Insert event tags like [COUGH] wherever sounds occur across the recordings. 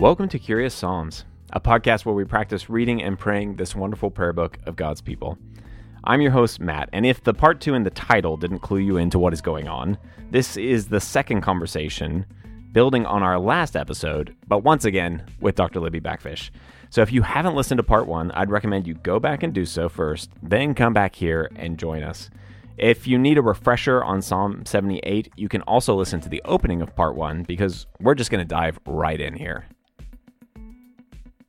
Welcome to Curious Psalms, a podcast where we practice reading and praying this wonderful prayer book of God's people. I'm your host, Matt, and if the part two in the title didn't clue you into what is going on, this is the second conversation building on our last episode, but once again with Dr. Libby Backfish. So if you haven't listened to part one, I'd recommend you go back and do so first, then come back here and join us. If you need a refresher on Psalm 78, you can also listen to the opening of part one because we're just going to dive right in here.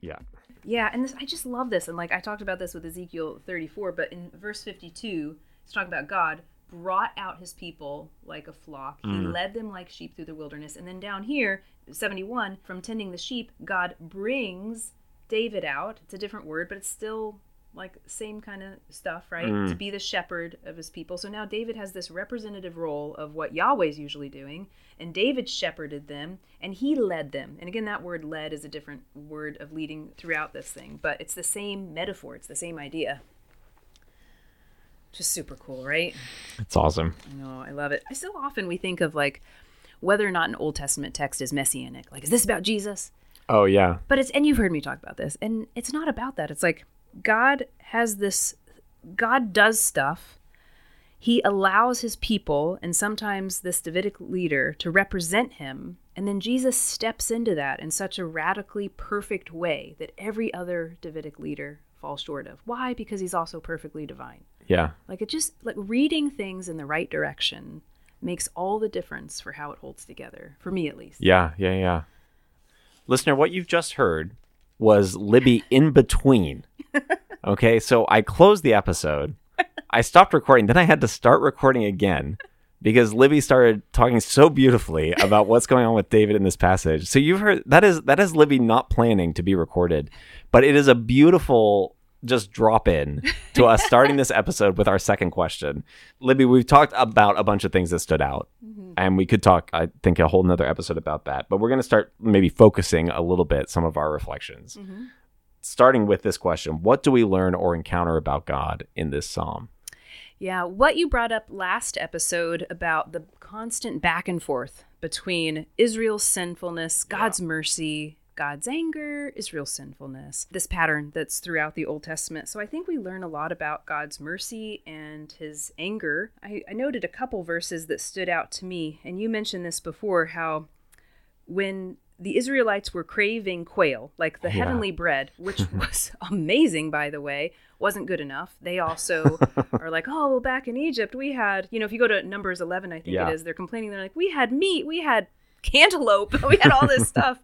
Yeah. Yeah, and this, I just love this. And like I talked about this with Ezekiel 34, but in verse 52, it's talking about God brought out his people like a flock. He mm. led them like sheep through the wilderness. And then down here, 71, from tending the sheep, God brings David out. It's a different word, but it's still like same kind of stuff, right? Mm. To be the shepherd of his people. So now David has this representative role of what Yahweh's usually doing, and David shepherded them and he led them. And again, that word led is a different word of leading throughout this thing, but it's the same metaphor, it's the same idea. Just super cool, right? It's awesome. I know, I love it. I so often we think of like whether or not an Old Testament text is messianic. Like, is this about Jesus? Oh, yeah. But it's and you've heard me talk about this, and it's not about that. It's like God has this God does stuff. He allows his people and sometimes this Davidic leader to represent him, and then Jesus steps into that in such a radically perfect way that every other Davidic leader falls short of. Why? Because he's also perfectly divine. Yeah. Like it just like reading things in the right direction makes all the difference for how it holds together, for me at least. Yeah. Yeah. Yeah. Listener, what you've just heard was Libby in between. [LAUGHS] Okay. So I closed the episode. I stopped recording. Then I had to start recording again because Libby started talking so beautifully about what's going on with David in this passage. So you've heard that is that is Libby not planning to be recorded, but it is a beautiful just drop in to us starting this episode with our second question. Libby, we've talked about a bunch of things that stood out, mm-hmm. and we could talk, I think, a whole nother episode about that. But we're going to start maybe focusing a little bit some of our reflections. Mm-hmm. Starting with this question What do we learn or encounter about God in this psalm? Yeah, what you brought up last episode about the constant back and forth between Israel's sinfulness, God's mercy, God's anger, Israel's sinfulness, this pattern that's throughout the Old Testament. So I think we learn a lot about God's mercy and his anger. I, I noted a couple verses that stood out to me, and you mentioned this before how when the Israelites were craving quail, like the Yeah. heavenly bread, which [LAUGHS] was amazing, by the way, wasn't good enough. They also [LAUGHS] are like, oh, well, back in Egypt, we had, you know, if you go to Numbers 11, I think Yeah. it is, they're complaining. They're like, we had meat, we had [LAUGHS] cantaloupe, we had all this [LAUGHS] stuff.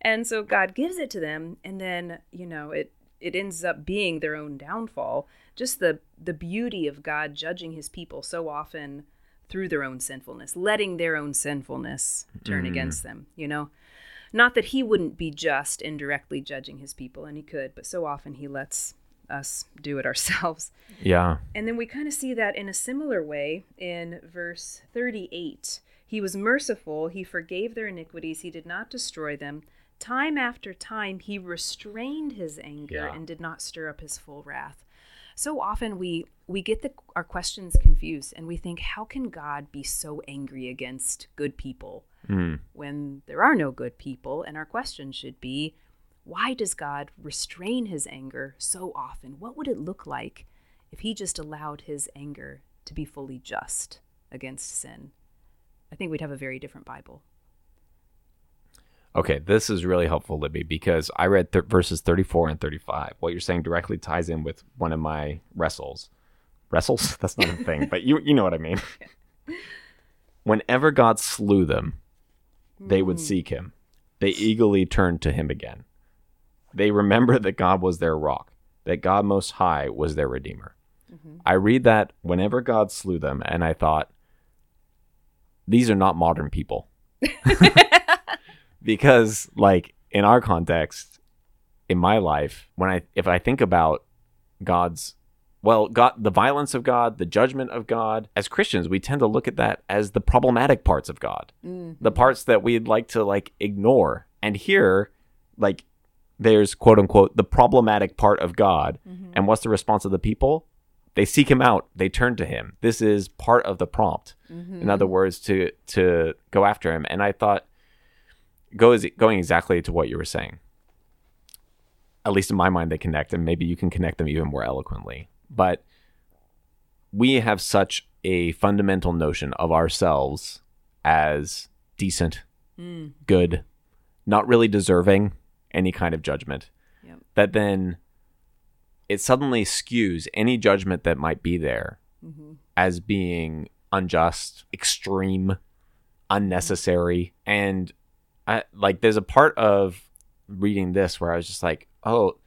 And so God gives it to them. And then, you know, it, it ends up being their own downfall. Just the, the beauty of God judging his people so often through their own sinfulness, letting their own sinfulness turn mm. against them, you know? Not that he wouldn't be just in directly judging his people, and he could, but so often he lets us do it ourselves. Yeah. And then we kind of see that in a similar way in verse 38. He was merciful, he forgave their iniquities, he did not destroy them. Time after time, he restrained his anger Yeah. and did not stir up his full wrath. So often we we get the, our questions confused and we think how can God be so angry against good people Mm. when there are no good people and our question should be why does God restrain his anger so often? What would it look like if he just allowed his anger to be fully just against sin? I think we'd have a very different Bible. Okay, this is really helpful, Libby, because I read th- verses 34 and 35. What you're saying directly ties in with one of my wrestles. Wrestles? [LAUGHS] That's not a thing, but you you know what I mean. [LAUGHS] Whenever God slew them, they would hmm. seek him. They eagerly turned to him again. They remembered that God was their rock, that God Most High was their Redeemer. Mm-hmm. I read that whenever God slew them, and I thought, these are not modern people. [LAUGHS] because, like, in our context, in my life, when I, if I think about God's well, God, the violence of God, the judgment of God. As Christians, we tend to look at that as the problematic parts of God, mm-hmm. the parts that we'd like to like ignore. And here, like, there's quote unquote the problematic part of God. Mm-hmm. And what's the response of the people? They seek him out. They turn to him. This is part of the prompt. In other mm-hmm. words, to to go after him. And I thought, goes going exactly to what you were saying. At least in my mind, they connect, and maybe you can connect them even more eloquently. But we have such a fundamental notion of ourselves as decent, mm. good, not really deserving any kind of judgment. Yep. That then it suddenly skews any judgment that might be there mm-hmm. as being unjust, extreme, unnecessary, and I, like there's a part of reading this where I was just like, oh,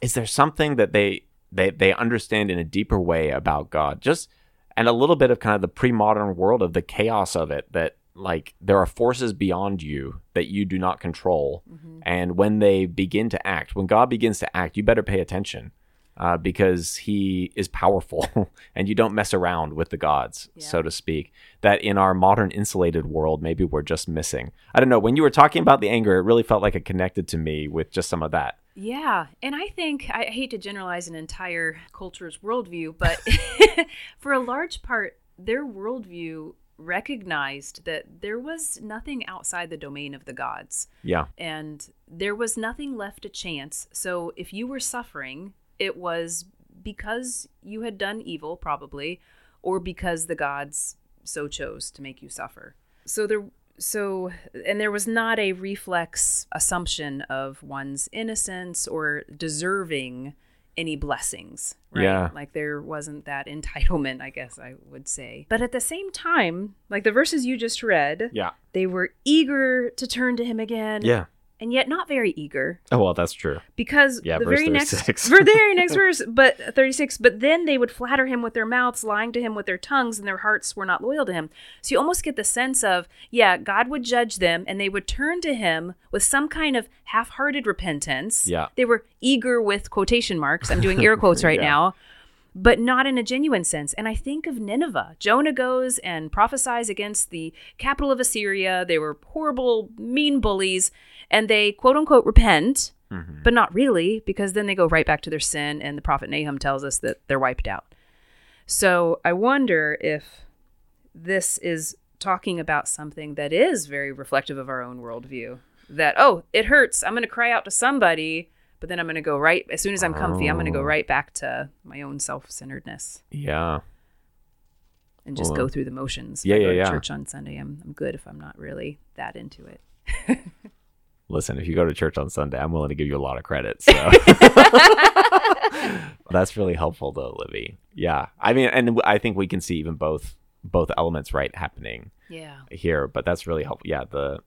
is there something that they they they understand in a deeper way about God? Just and a little bit of kind of the pre-modern world of the chaos of it that like there are forces beyond you that you do not control. And when they begin to act when god begins to act you better pay attention uh, because he is powerful [LAUGHS] and you don't mess around with the gods so to speak that in our modern insulated world maybe we're just missing. I don't know when you were talking about the anger it really felt like it connected to me with just some of that. Yeah, and I think I hate to generalize an entire culture's worldview, but [LAUGHS] for a large part, their worldview recognized that there was nothing outside the domain of the gods, yeah and there was nothing left to chance. So if you were suffering, it was because you had done evil, probably, or because the gods so chose to make you suffer. So there so and there was not a reflex assumption of one's innocence or deserving any blessings right? Yeah. like there wasn't that [LAUGHS] entitlement i guess i would say. But at the same time like the verses you just read yeah. they were eager to turn to him again. Yeah and yet not very eager oh well that's true because Yeah, the verse very 36. next for the very next [LAUGHS] verse but 36 but then they would flatter him with their mouths lying to him with their tongues and their hearts were not loyal to him so you almost get the sense of yeah god would judge them and they would turn to him with some kind of half-hearted repentance Yeah. they were eager with quotation marks i'm doing air quotes [LAUGHS] right Yeah. now but not in a genuine sense. And I think of Nineveh. Jonah goes and prophesies against the capital of Assyria. They were horrible, mean bullies, and they quote unquote repent, mm-hmm. but not really, because then they go right back to their sin, and the prophet Nahum tells us that they're wiped out. So I wonder if this is talking about something that is very reflective of our own worldview. That, oh, it hurts. I'm going to cry out to somebody, but then I'm going to go right, as soon as I'm comfy, I'm going to go Oh. right back to my own self centeredness yeah and just Well, go through the motions. If yeah, yeah, yeah. church on Sunday, I'm, I'm good if I'm not really that into it. listen, if you go to church on Sunday, I'm willing to give you a lot of credit. So [LAUGHS] [LAUGHS] that's really helpful, though, Libby. Yeah, I mean, and I think we can see even both both elements right happening Yeah. here. But that's really helpful. Yeah, the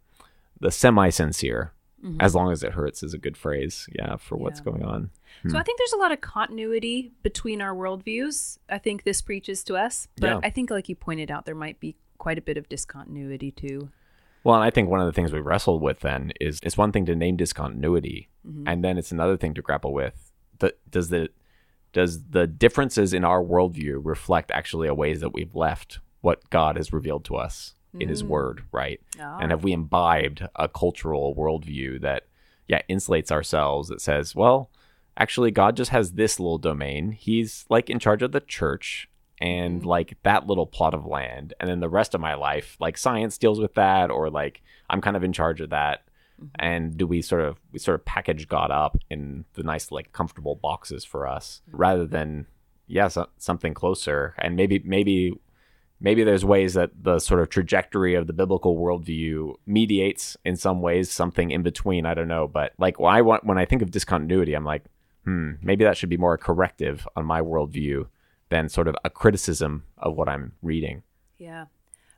the semi sincere, as long as it hurts, is a good phrase. Yeah, for what's Mm-hmm. Yeah. going on. So I think there's a lot of continuity between our worldviews. I think this preaches to us, but Yeah. I think, like you pointed out, there might be quite a bit of discontinuity too. Well, and I think one of the things we wrestled with then is it's one thing to name discontinuity, and then it's another thing to grapple with. The, does the does the differences in our worldview reflect actually a ways that we've left what God has revealed to us in His mm. Word, right? Ah. And have we imbibed a cultural worldview that, yeah, insulates ourselves that says, well, actually, God just has this little domain. He's like in charge of the church and mm-hmm. like that little plot of land. And then the rest of my life, like science deals with that, or like I'm kind of in charge of that. Mm-hmm. And do we sort of we sort of package God up in the nice like comfortable boxes for us mm-hmm. rather than yeah so, something closer and maybe maybe maybe there's ways that the sort of trajectory of the biblical worldview mediates in some ways something in between. I don't know, but like when I want when I think of discontinuity, I'm like, hmm, maybe that should be more a corrective on my worldview than sort of a criticism of what I'm reading. Yeah.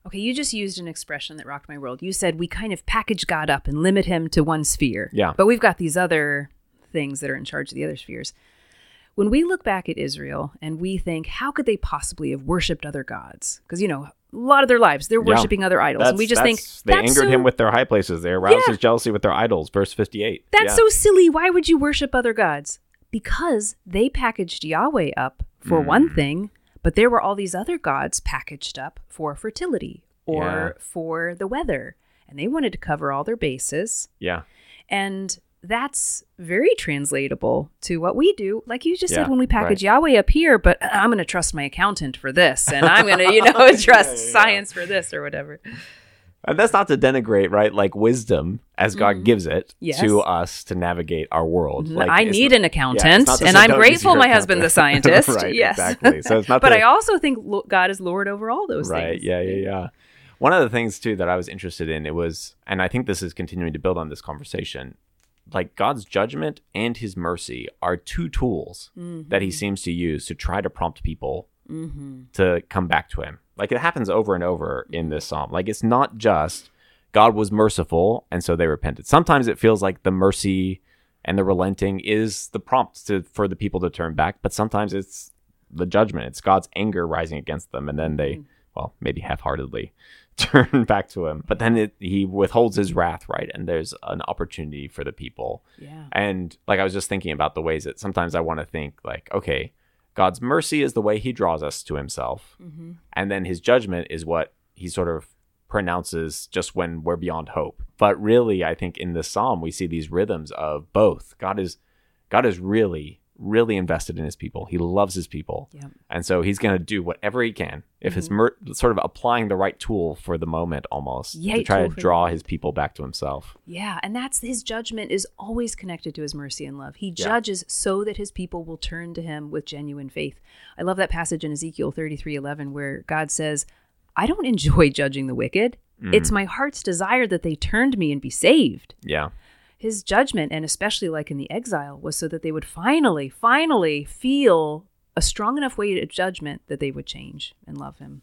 Okay, you just used an expression that rocked my world. You said we kind of package God up and limit him to one sphere. Yeah. But we've got these other things that are in charge of the other spheres. When we look back at Israel and we think, how could they possibly have worshipped other gods? Because, you know, a lot of their lives, they're Yeah. worshiping other idols. and we just think, they that's angered so, him with their high places. They aroused Yeah. his jealousy with their idols. Verse 58. That's Yeah. so silly. Why would you worship other gods? Because they packaged Yahweh up for Hmm. one thing, but there were all these other gods packaged up for fertility or for the weather. And they wanted to cover all their bases. yeah. And that's very translatable to what we do. Like you just Yeah, said, when we package right. Yahweh up here, but I'm going to trust my accountant for this, and I'm going to, you [LAUGHS] know, trust yeah. science for this or whatever. And that's not to denigrate, right? Like wisdom as God gives it Mm-hmm. Yes. to us to navigate our world. Like, I need an accountant, and I'm grateful my husband's a [LAUGHS] scientist. right, yes, exactly. So it's [LAUGHS] not but to- I also think God is Lord over all those right things. Right? Yeah yeah yeah one of the things too that i was interested in it was and i think this is continuing to build on this conversation like god's judgment and his mercy are two tools Mm-hmm. that he seems to use to try to prompt people mm-hmm. to come back to him. Like it happens over and over in this mm-hmm. psalm. Like it's not just god was merciful and so they repented. Sometimes it feels like the mercy and the relenting is the prompt to for the people to turn back but sometimes it's the judgment. It's god's anger rising against them and then they mm-hmm. Well maybe half-heartedly [LAUGHS] turn back to him but then it, he withholds his wrath right and there's an opportunity for the people Yeah. and like I was just thinking about the ways that sometimes I want to think like, okay, God's mercy is the way he draws us to himself. Mm-hmm. And then his judgment is what he sort of pronounces just when we're beyond hope. But really, I think in this psalm we see these rhythms of both. God is God is really really invested in his people. He loves his people. Yep. And so he's going to do whatever he can if it's mm-hmm. mer- sort of applying the right tool for the moment almost Yeah, to try to draw his people back to himself. Yeah, and that's his judgment is always connected to his mercy and love. He Yeah. judges so that his people will turn to him with genuine faith. I love that passage in Ezekiel 33:11 where God says, "I don't [LAUGHS] enjoy judging the wicked. It's mm. my heart's desire that they turn to me and be saved." Yeah. His judgment, and especially like in the exile, was so that they would finally, finally feel a strong enough weight of judgment that they would change and love him.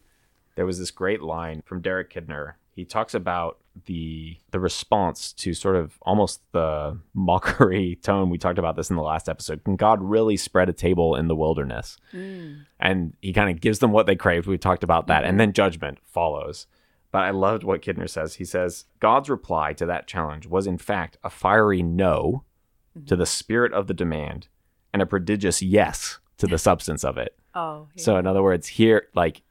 there was this great line from Derek Kidner. He talks about the the response to sort of almost the mockery [LAUGHS] tone. We talked about this in the last episode. Can God really spread a table in the wilderness? Mm. And he kind of gives them what they craved. We talked about that, and mm-hmm. then judgment follows. But I loved what Kidner says. He says God's reply to that challenge was in fact a fiery no mm-hmm. to the spirit of the demand and a prodigious yes to the substance of it. [LAUGHS] Oh, So in other words, here like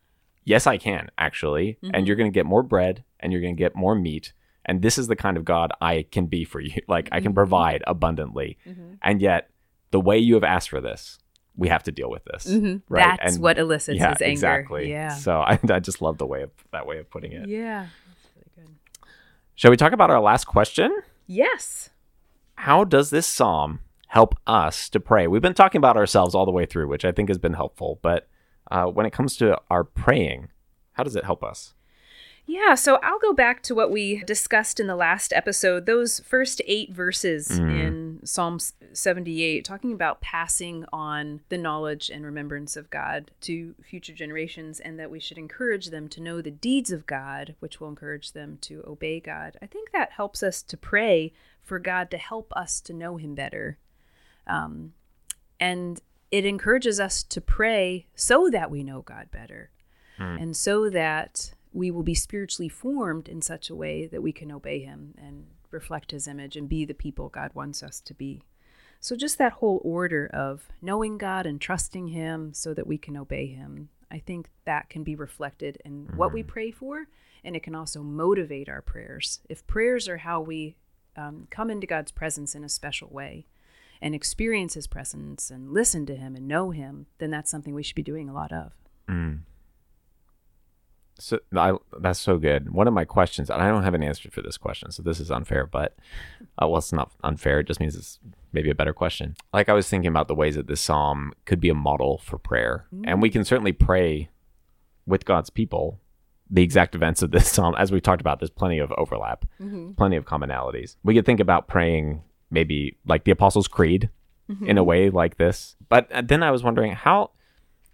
yes I can actually and mm-hmm. you're going to get more bread and you're going to get more meat and this is the kind of God I can be for you. [LAUGHS] Like I can mm-hmm. provide abundantly. And yet the way you have asked for this, we have to deal with this. Mm-hmm. That's And- what elicits yeah, his anger. exactly. Yeah. So [LAUGHS] I, I just love the way of that way of putting it. Yeah. Shall we talk about our last question? Yes. How does this psalm help us to pray? We've been talking about ourselves all the way through, which I think has been helpful. But uh, when it comes to our praying, how does it help us? Yeah, so I'll go back to what we discussed in the last episode, those first eight verses in Psalm 78, talking about passing on the knowledge and remembrance of God to future generations, and that we should encourage them to know the deeds of God, which will encourage them to obey God. I think that helps us to pray for God to help us to know Him better. Um, and it encourages us to pray so that we know God better and so that we will be spiritually formed in such a way that we can obey him and reflect his image and be the people God wants us to be. So, just that whole order of knowing God and trusting him so that we can obey him, I think that can be reflected in what we pray for, and it can also motivate our prayers. If prayers are how we um, come into God's presence in a special way, and experience his presence and listen to him and know him, then that's something we should be doing a lot of. So I, that's so good. One of my questions, and I don't have an answer for this question, so this is unfair. But uh, well, it's not unfair. It just means it's maybe a better question. Like I was thinking about the ways that this psalm could be a model for prayer, and we can certainly pray with God's people. The exact events of this psalm, as we talked about, there's plenty of overlap, plenty of commonalities. We could think about praying maybe like the Apostles' Creed in a way like this. But uh, then I was wondering how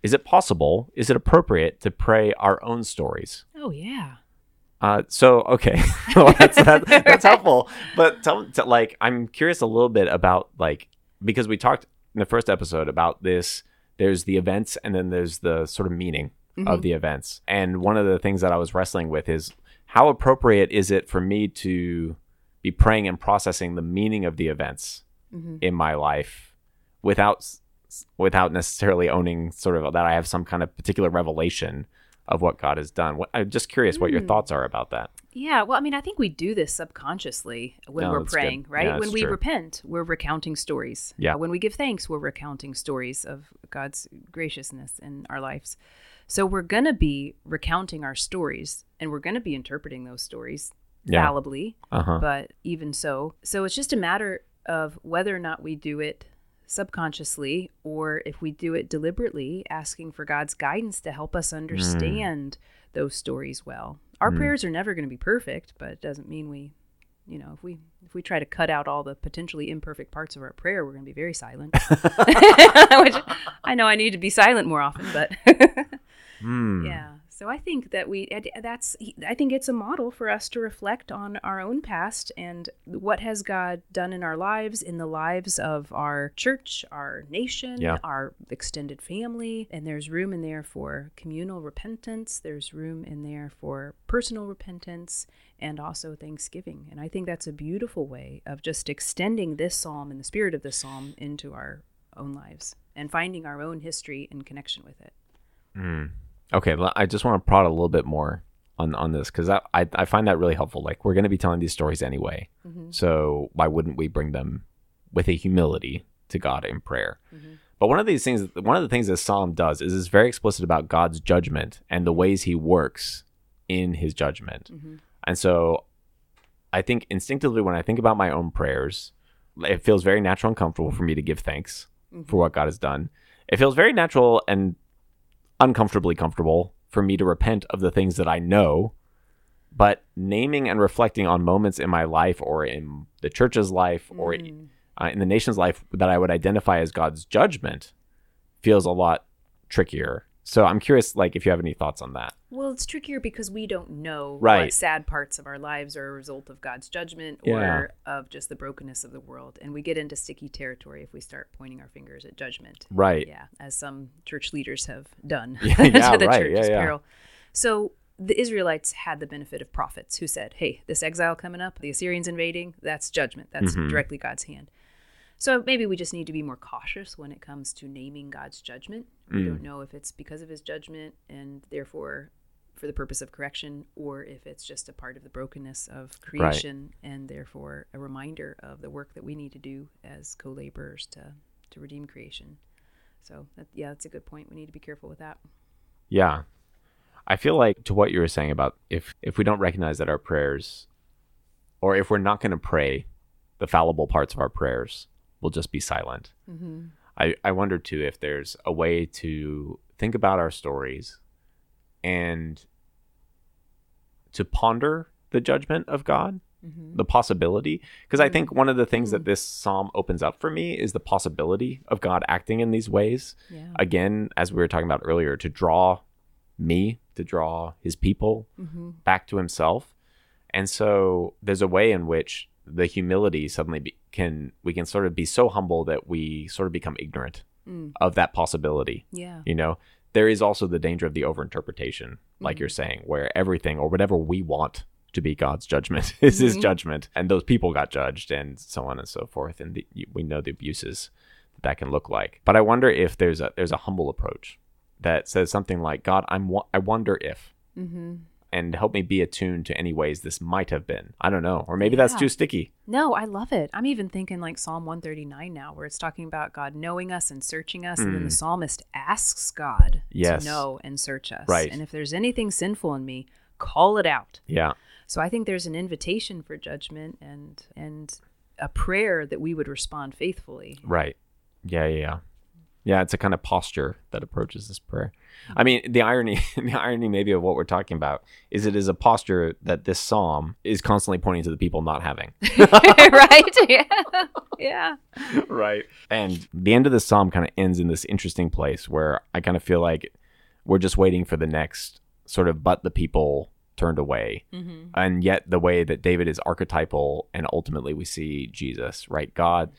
is it possible? Is it appropriate to pray our own stories? Oh, yeah. Uh, so okay, [LAUGHS] [LAUGHS] well, that's that, that's helpful. But tell, like, I'm curious a little bit about like because we talked in the first episode about this. There's the events, and then there's the sort of meaning of the events. And one of the things that I was wrestling with is how appropriate is it for me to be praying and processing the meaning of the events in my life without without necessarily owning sort of that I have some kind of particular revelation of what God has done. What, I'm just curious what your Hmm. thoughts are about that. Yeah, well, I mean, I think we do this subconsciously when No, we're that's good. praying, right? Yeah, when we true. repent, we're recounting stories. Yeah. Uh, when we give thanks, we're recounting stories of God's graciousness in our lives. So we're going to be recounting our stories and we're going to be interpreting those stories Yeah. fallibly, Uh huh. but even so. So it's just a matter of whether or not we do it subconsciously or if we do it deliberately, asking for God's guidance to help us understand those stories well. Our prayers are never going to be perfect, but it doesn't mean we, you know, if we if we try to cut out all the potentially imperfect parts of our prayer, we're going to be very silent. [LAUGHS] [LAUGHS] Which I know I need to be silent more often, but [LAUGHS] Hmm. yeah. So I think that we that's I think it's a model for us to reflect on our own past and what has God done in our lives, in the lives of our church, our nation, Yeah. our extended family, and there's room in there for communal repentance, there's room in there for personal repentance and also thanksgiving. And I think that's a beautiful way of just extending this psalm and the spirit of this psalm into our own lives and finding our own history in connection with it. Hmm. Okay, I just want to prod a little bit more on on this because I, I I find that really helpful. Like we're going to be telling these stories anyway, mm-hmm. so why wouldn't we bring them with a humility to God in prayer? Mm-hmm. But one of these things, one of the things this psalm does is it's very explicit about God's judgment and the ways He works in His judgment. Mm-hmm. And so, I think instinctively when I think about my own prayers, it feels very natural and comfortable for me to give thanks for what God has done. It feels very natural and uncomfortably comfortable for me to repent of the things that I know, but naming and reflecting on moments in my life or in the church's life or uh, in the nation's life that I would identify as God's judgment feels a lot trickier. So I'm curious, like, if you have any thoughts on that. Well, it's trickier because we don't know Right. what sad parts of our lives are a result of God's judgment Yeah. or of just the brokenness of the world. And we get into sticky territory if we start pointing our fingers at judgment. Right. Yeah, as some church leaders have done [LAUGHS] Yeah, [LAUGHS] to the right. church's Yeah, yeah. peril. So the Israelites had the benefit of prophets who said, hey, this exile coming up, the Assyrians invading, that's judgment. That's Mm-hmm. directly God's hand. So maybe we just need to be more cautious when it comes to naming God's judgment. We Mm. don't know if it's because of his judgment and therefore for the purpose of correction or if it's just a part of the brokenness of creation and therefore a reminder of the work that we need to do as co-laborers to to redeem creation. So that, yeah, that's a good point. We need to be careful with that. Yeah. I feel like to what you were saying about if if we don't recognize that our prayers or if we're not going to pray the fallible parts of our prayers, we'll just be silent. Mm-hmm. I, I wonder too if there's a way to think about our stories and to ponder the judgment of God, mm-hmm. the possibility. Because I mm-hmm. think one of the things that this psalm opens up for me is the possibility of God acting in these ways. Yeah. Again, as we were talking about earlier, to draw me, to draw his people back to himself. And so there's a way in which the humility suddenly be, can we can sort of be so humble that we sort of become ignorant mm. of that possibility. Yeah. You know, there is also the danger of the overinterpretation, like you're mm. saying, where everything or whatever we want to be God's judgment [LAUGHS] is His mm-hmm. judgment, and those people got judged, and so on and so forth, and the, we know the abuses that that can look like. But I wonder if there's a there's a humble approach that says something like, "God, I'm I wonder if." Mm-hmm. And help me be attuned to any ways this might have been. I don't know, or maybe that's too sticky. No, I love it. I'm even thinking like Psalm 139 now, where it's talking about God knowing us and searching us. And then the psalmist asks God Mm. Yes. to know and search us. Right. And if there's anything sinful in me, call it out. Yeah, So I think there's an invitation for judgment and and a prayer that we would respond faithfully. Right. Yeah, yeah, yeah. Yeah, it's a kind of posture that approaches this prayer. I mm. mean, the irony, [LAUGHS] the irony maybe of what we're talking about is it is a posture that this psalm is constantly pointing to the people not having. [LAUGHS] right? [LAUGHS] Yeah. Yeah. right. And the end of the psalm kind of ends in this interesting place where I kind of feel like we're just waiting for the next sort of but the people turned away. Mm-hmm. And yet the way that David is archetypal and ultimately we see Jesus, right? God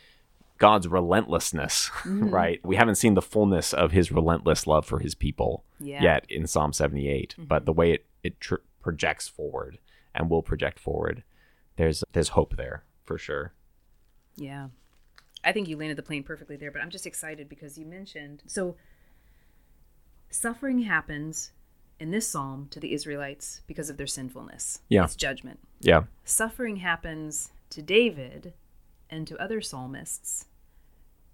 God's relentlessness, [LAUGHS] mm. right? We haven't seen the fullness of his relentless love for his people Yeah. yet in Psalm 78, but the mm-hmm. way it it tr- projects forward and will project forward, there's there's hope there for sure. Yeah. I think you landed the plane perfectly there, but I'm just excited because you mentioned so suffering happens in this psalm to the Israelites because of their sinfulness. Yeah. It's judgment. Yeah. Suffering happens to David and to other psalmists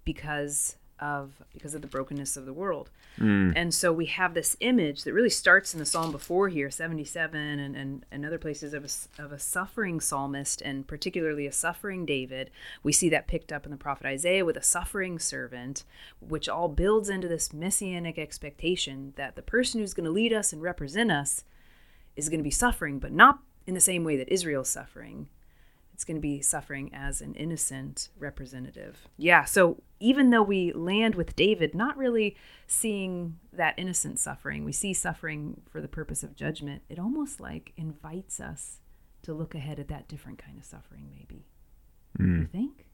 because of because of the brokenness of the world. Mm. And so we have this image that really starts in the psalm before here, 77 and, and, and other places of a, of a suffering psalmist and particularly a suffering David. We see that picked up in the prophet Isaiah with a suffering servant, which all builds into this messianic expectation that the person who's going to lead us and represent us is going to be suffering, but not in the same way that Israel's suffering. It's going to be suffering as an innocent representative. Yeah, so even though we land with David not really seeing that innocent suffering, we see suffering for the purpose of judgment, it almost like invites us to look ahead at that different kind of suffering, maybe. Hmm. You think?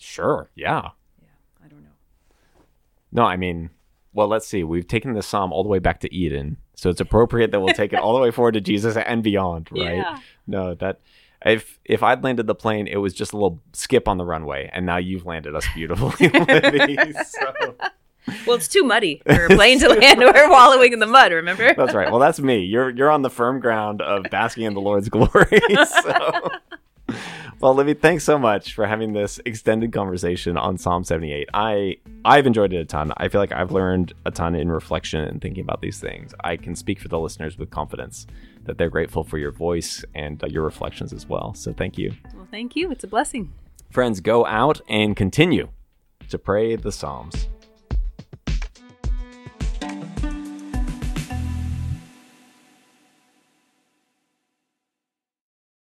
Sure. Yeah. Yeah, I don't know. No, I mean, well, let's see. We've taken the psalm all the way back to Eden, so it's appropriate that we'll take it all the way forward to Jesus and beyond, [LAUGHS] right? Yeah. No, that if if I'd landed the plane, it was just a little skip on the runway, and now you've landed us beautifully, [LAUGHS] Libby. So Well, it's too muddy for a plane to [LAUGHS] land. We're wallowing in the mud, remember? that's right. Well, that's me. You're you're on the firm ground of basking in the Lord's glory. So. Well, Libby, thanks so much for having this extended conversation on Psalm 78. I I've enjoyed it a ton. I feel like I've learned a ton in reflection and thinking about these things. I can speak for the listeners with confidence that they're grateful for your voice and uh, your reflections as well. So thank you. Well, thank you. It's a blessing. Friends, go out and continue to pray the Psalms.